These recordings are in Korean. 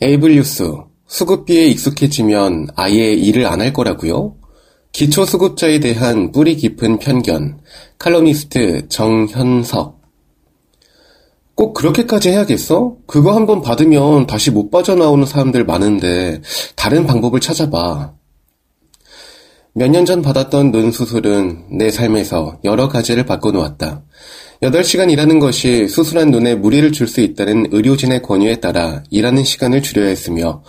에이블 뉴스. 수급비에 익숙해지면 아예 일을 안 할 거라고요? 기초수급자에 대한 뿌리 깊은 편견. 칼럼니스트 정현석. 꼭 그렇게까지 해야겠어? 그거 한번 받으면 다시 못 빠져나오는 사람들 많은데 다른 방법을 찾아봐. 몇 년 전 받았던 눈 수술은 내 삶에서 여러 가지를 바꿔놓았다. 8시간 일하는 것이 수술한 눈에 무리를 줄 수 있다는 의료진의 권유에 따라 일하는 시간을 줄여야 했으며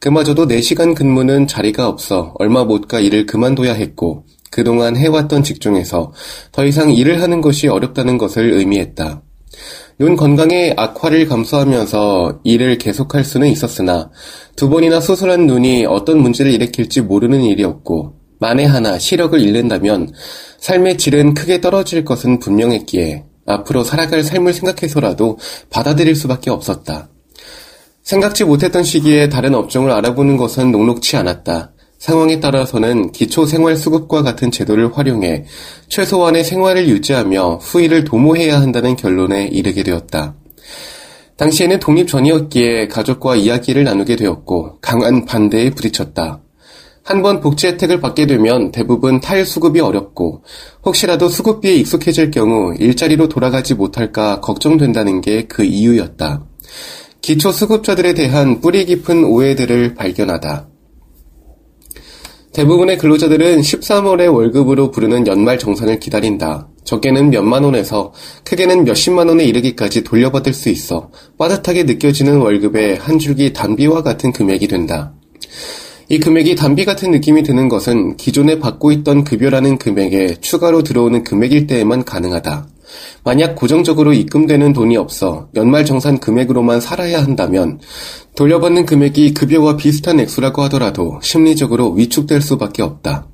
그마저도 4시간 근무는 자리가 없어 얼마 못 가 일을 그만둬야 했고 그동안 해왔던 직종에서 더 이상 일을 하는 것이 어렵다는 것을 의미했다. 눈 건강의 악화를 감수하면서 일을 계속할 수는 있었으나 두 번이나 수술한 눈이 어떤 문제를 일으킬지 모르는 일이었고 만에 하나 시력을 잃는다면 삶의 질은 크게 떨어질 것은 분명했기에 앞으로 살아갈 삶을 생각해서라도 받아들일 수밖에 없었다. 생각지 못했던 시기에 다른 업종을 알아보는 것은 녹록치 않았다. 상황에 따라서는 기초 생활 수급과 같은 제도를 활용해 최소한의 생활을 유지하며 후일을 도모해야 한다는 결론에 이르게 되었다. 당시에는 독립 전이었기에 가족과 이야기를 나누게 되었고 강한 반대에 부딪혔다. 한 번 복지 혜택을 받게 되면 대부분 탈 수급이 어렵고 혹시라도 수급비에 익숙해질 경우 일자리로 돌아가지 못할까 걱정된다는 게 그 이유였다. 기초 수급자들에 대한 뿌리 깊은 오해들을 발견하다. 대부분의 근로자들은 13월에 월급으로 부르는 연말 정산을 기다린다. 적게는 몇만 원에서 크게는 몇십만 원에 이르기까지 돌려받을 수 있어 빠듯하게 느껴지는 월급의 한 줄기 단비와 같은 금액이 된다. 이 금액이 단비 같은 느낌이 드는 것은 기존에 받고 있던 급여라는 금액에 추가로 들어오는 금액일 때에만 가능하다. 만약 고정적으로 입금되는 돈이 없어 연말 정산 금액으로만 살아야 한다면 돌려받는 금액이 급여와 비슷한 액수라고 하더라도 심리적으로 위축될 수밖에 없다.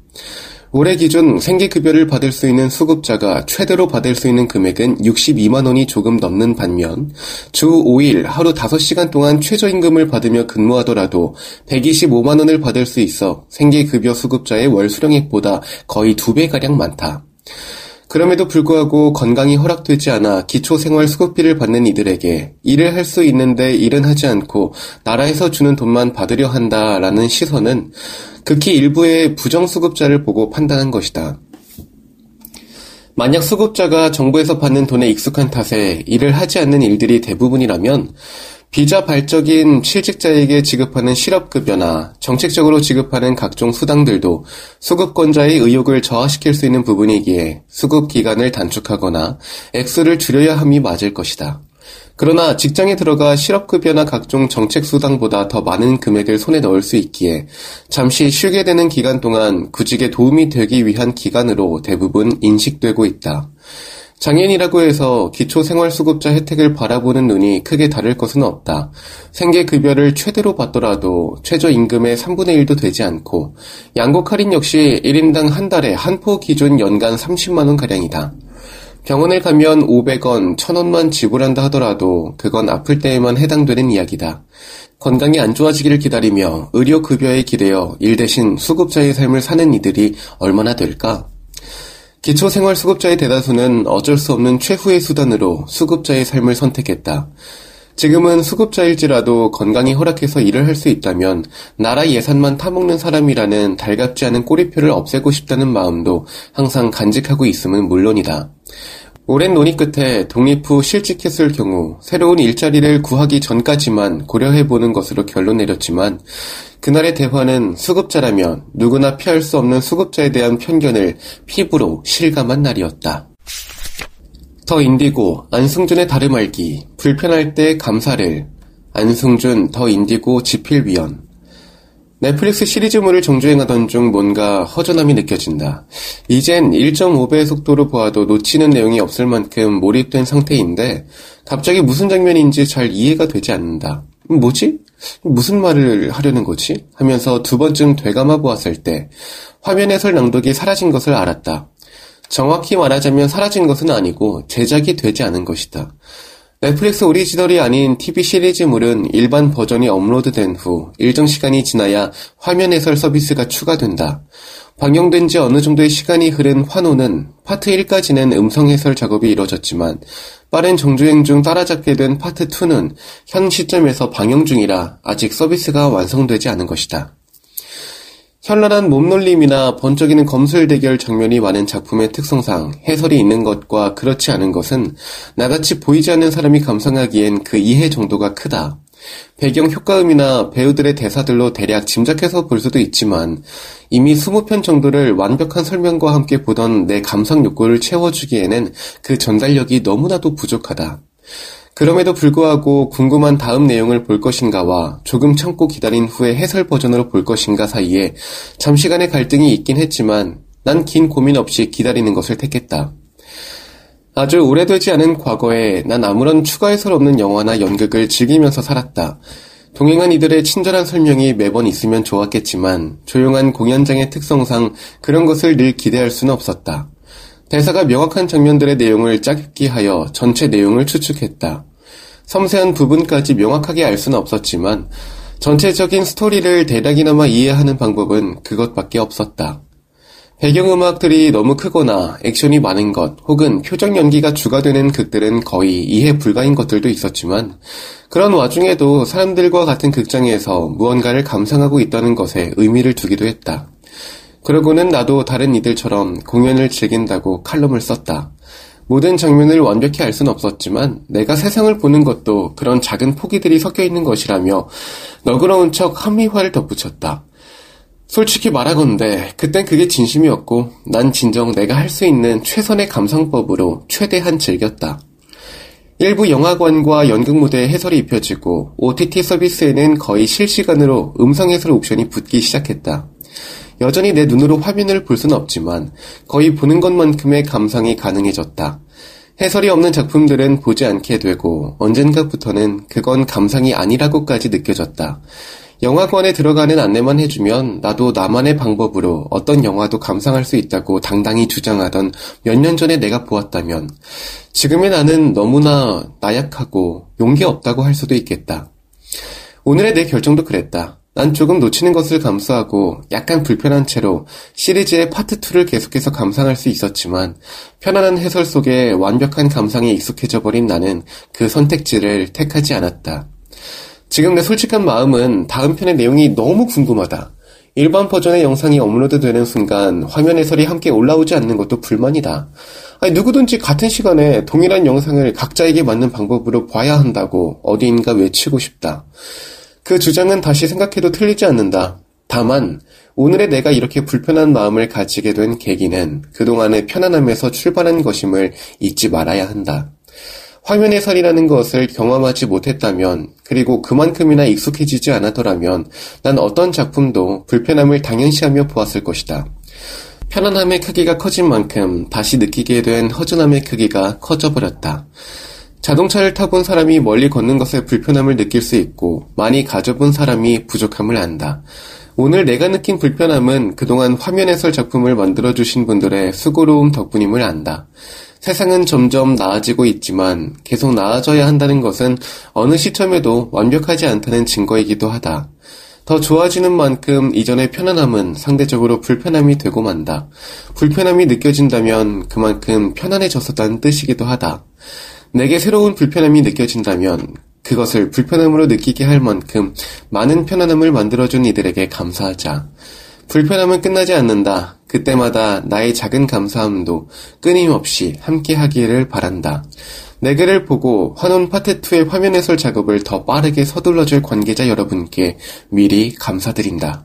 올해 기준 생계급여를 받을 수 있는 수급자가 최대로 받을 수 있는 금액은 62만 원이 조금 넘는 반면 주 5일 하루 5시간 동안 최저임금을 받으며 근무하더라도 125만 원을 받을 수 있어 생계급여 수급자의 월 수령액보다 거의 2배가량 많다. 그럼에도 불구하고 건강이 허락되지 않아 기초생활수급비를 받는 이들에게 일을 할 수 있는데 일은 하지 않고 나라에서 주는 돈만 받으려 한다라는 시선은 극히 일부의 부정수급자를 보고 판단한 것이다. 만약 수급자가 정부에서 받는 돈에 익숙한 탓에 일을 하지 않는 일들이 대부분이라면 비자발적인 실직자에게 지급하는 실업급여나 정책적으로 지급하는 각종 수당들도 수급권자의 의욕을 저하시킬 수 있는 부분이기에 수급 기간을 단축하거나 액수를 줄여야 함이 맞을 것이다. 그러나 직장에 들어가 실업급여나 각종 정책수당보다 더 많은 금액을 손에 넣을 수 있기에 잠시 쉬게 되는 기간 동안 구직에 도움이 되기 위한 기간으로 대부분 인식되고 있다. 장애인이라고 해서 기초생활수급자 혜택을 바라보는 눈이 크게 다를 것은 없다. 생계급여를 최대로 받더라도 최저임금의 3분의 1도 되지 않고 양곡 할인 역시 1인당 한 달에 한 포 기준 연간 30만원 가량이다. 병원을 가면 500원, 1000원만 지불한다 하더라도 그건 아플 때에만 해당되는 이야기다. 건강이 안 좋아지기를 기다리며 의료급여에 기대어 일 대신 수급자의 삶을 사는 이들이 얼마나 될까? 기초생활수급자의 대다수는 어쩔 수 없는 최후의 수단으로 수급자의 삶을 선택했다. 지금은 수급자일지라도 건강이 허락해서 일을 할 수 있다면 나라 예산만 타먹는 사람이라는 달갑지 않은 꼬리표를 없애고 싶다는 마음도 항상 간직하고 있음은 물론이다. 오랜 논의 끝에 독립 후 실직했을 경우 새로운 일자리를 구하기 전까지만 고려해보는 것으로 결론 내렸지만 그날의 대화는 수급자라면 누구나 피할 수 없는 수급자에 대한 편견을 피부로 실감한 날이었다. 더 인디고 안승준의 다름 알기 불편할 때 감사를 안승준 더 인디고 지필위원 넷플릭스 시리즈물을 정주행하던 중 뭔가 허전함이 느껴진다. 이젠 1.5배의 속도로 보아도 놓치는 내용이 없을 만큼 몰입된 상태인데 갑자기 무슨 장면인지 잘 이해가 되지 않는다. 뭐지? 무슨 말을 하려는 거지? 하면서 두 번쯤 되감아 보았을 때 화면 해설 낭독이 사라진 것을 알았다. 정확히 말하자면 사라진 것은 아니고 제작이 되지 않은 것이다. 넷플릭스 오리지널이 아닌 TV 시리즈물은 일반 버전이 업로드된 후 일정 시간이 지나야 화면 해설 서비스가 추가된다. 방영된 지 어느 정도의 시간이 흐른 환혼은 파트 1까지는 음성 해설 작업이 이뤄졌지만 빠른 정주행 중 따라잡게 된 파트 2는 현 시점에서 방영 중이라 아직 서비스가 완성되지 않은 것이다. 현란한 몸놀림이나 번쩍이는 검술 대결 장면이 많은 작품의 특성상 해설이 있는 것과 그렇지 않은 것은 나같이 보이지 않는 사람이 감상하기엔 그 이해 정도가 크다. 배경 효과음이나 배우들의 대사들로 대략 짐작해서 볼 수도 있지만 이미 20편 정도를 완벽한 설명과 함께 보던 내 감상 욕구를 채워주기에는 그 전달력이 너무나도 부족하다. 그럼에도 불구하고 궁금한 다음 내용을 볼 것인가와 조금 참고 기다린 후에 해설 버전으로 볼 것인가 사이에 잠시간의 갈등이 있긴 했지만 난 긴 고민 없이 기다리는 것을 택했다. 아주 오래되지 않은 과거에 난 아무런 추가 해설 없는 영화나 연극을 즐기면서 살았다. 동행한 이들의 친절한 설명이 매번 있으면 좋았겠지만 조용한 공연장의 특성상 그런 것을 늘 기대할 수는 없었다. 대사가 명확한 장면들의 내용을 짧게 하여 전체 내용을 추측했다. 섬세한 부분까지 명확하게 알 수는 없었지만 전체적인 스토리를 대략이나마 이해하는 방법은 그것밖에 없었다. 배경음악들이 너무 크거나 액션이 많은 것 혹은 표정 연기가 주가 되는 극들은 거의 이해 불가인 것들도 있었지만 그런 와중에도 사람들과 같은 극장에서 무언가를 감상하고 있다는 것에 의미를 두기도 했다. 그러고는 나도 다른 이들처럼 공연을 즐긴다고 칼럼을 썼다. 모든 장면을 완벽히 알 수는 없었지만 내가 세상을 보는 것도 그런 작은 포기들이 섞여 있는 것이라며 너그러운 척 합리화를 덧붙였다. 솔직히 말하건대 그땐 그게 진심이었고 난 진정 내가 할 수 있는 최선의 감상법으로 최대한 즐겼다. 일부 영화관과 연극 무대에 해설이 입혀지고 OTT 서비스에는 거의 실시간으로 음성 해설 옵션이 붙기 시작했다. 여전히 내 눈으로 화면을 볼 수는 없지만 거의 보는 것만큼의 감상이 가능해졌다. 해설이 없는 작품들은 보지 않게 되고 언젠가부터는 그건 감상이 아니라고까지 느껴졌다. 영화관에 들어가는 안내만 해주면 나도 나만의 방법으로 어떤 영화도 감상할 수 있다고 당당히 주장하던 몇 년 전에 내가 보았다면 지금의 나는 너무나 나약하고 용기 없다고 할 수도 있겠다. 오늘의 내 결정도 그랬다. 난 조금 놓치는 것을 감수하고 약간 불편한 채로 시리즈의 파트 2를 계속해서 감상할 수 있었지만 편안한 해설 속에 완벽한 감상에 익숙해져 버린 나는 그 선택지를 택하지 않았다. 지금 내 솔직한 마음은 다음 편의 내용이 너무 궁금하다. 일반 버전의 영상이 업로드되는 순간 화면 해설이 함께 올라오지 않는 것도 불만이다. 아니, 누구든지 같은 시간에 동일한 영상을 각자에게 맞는 방법으로 봐야 한다고 어디인가 외치고 싶다. 그 주장은 다시 생각해도 틀리지 않는다. 다만 오늘의 내가 이렇게 불편한 마음을 가지게 된 계기는 그동안의 편안함에서 출발한 것임을 잊지 말아야 한다. 화면 해설이라는 것을 경험하지 못했다면, 그리고 그만큼이나 익숙해지지 않았더라면, 난 어떤 작품도 불편함을 당연시하며 보았을 것이다. 편안함의 크기가 커진 만큼 다시 느끼게 된 허전함의 크기가 커져버렸다. 자동차를 타본 사람이 멀리 걷는 것에 불편함을 느낄 수 있고 많이 가져본 사람이 부족함을 안다. 오늘 내가 느낀 불편함은 그동안 화면 해설 작품을 만들어주신 분들의 수고로움 덕분임을 안다. 세상은 점점 나아지고 있지만 계속 나아져야 한다는 것은 어느 시점에도 완벽하지 않다는 증거이기도 하다. 더 좋아지는 만큼 이전의 편안함은 상대적으로 불편함이 되고 만다. 불편함이 느껴진다면 그만큼 편안해졌었다는 뜻이기도 하다. 내게 새로운 불편함이 느껴진다면 그것을 불편함으로 느끼게 할 만큼 많은 편안함을 만들어준 이들에게 감사하자. 불편함은 끝나지 않는다. 그때마다 나의 작은 감사함도 끊임없이 함께 하기를 바란다. 내 글을 보고 환원 파트2의 화면 해설 작업을 더 빠르게 서둘러 줄 관계자 여러분께 미리 감사드린다.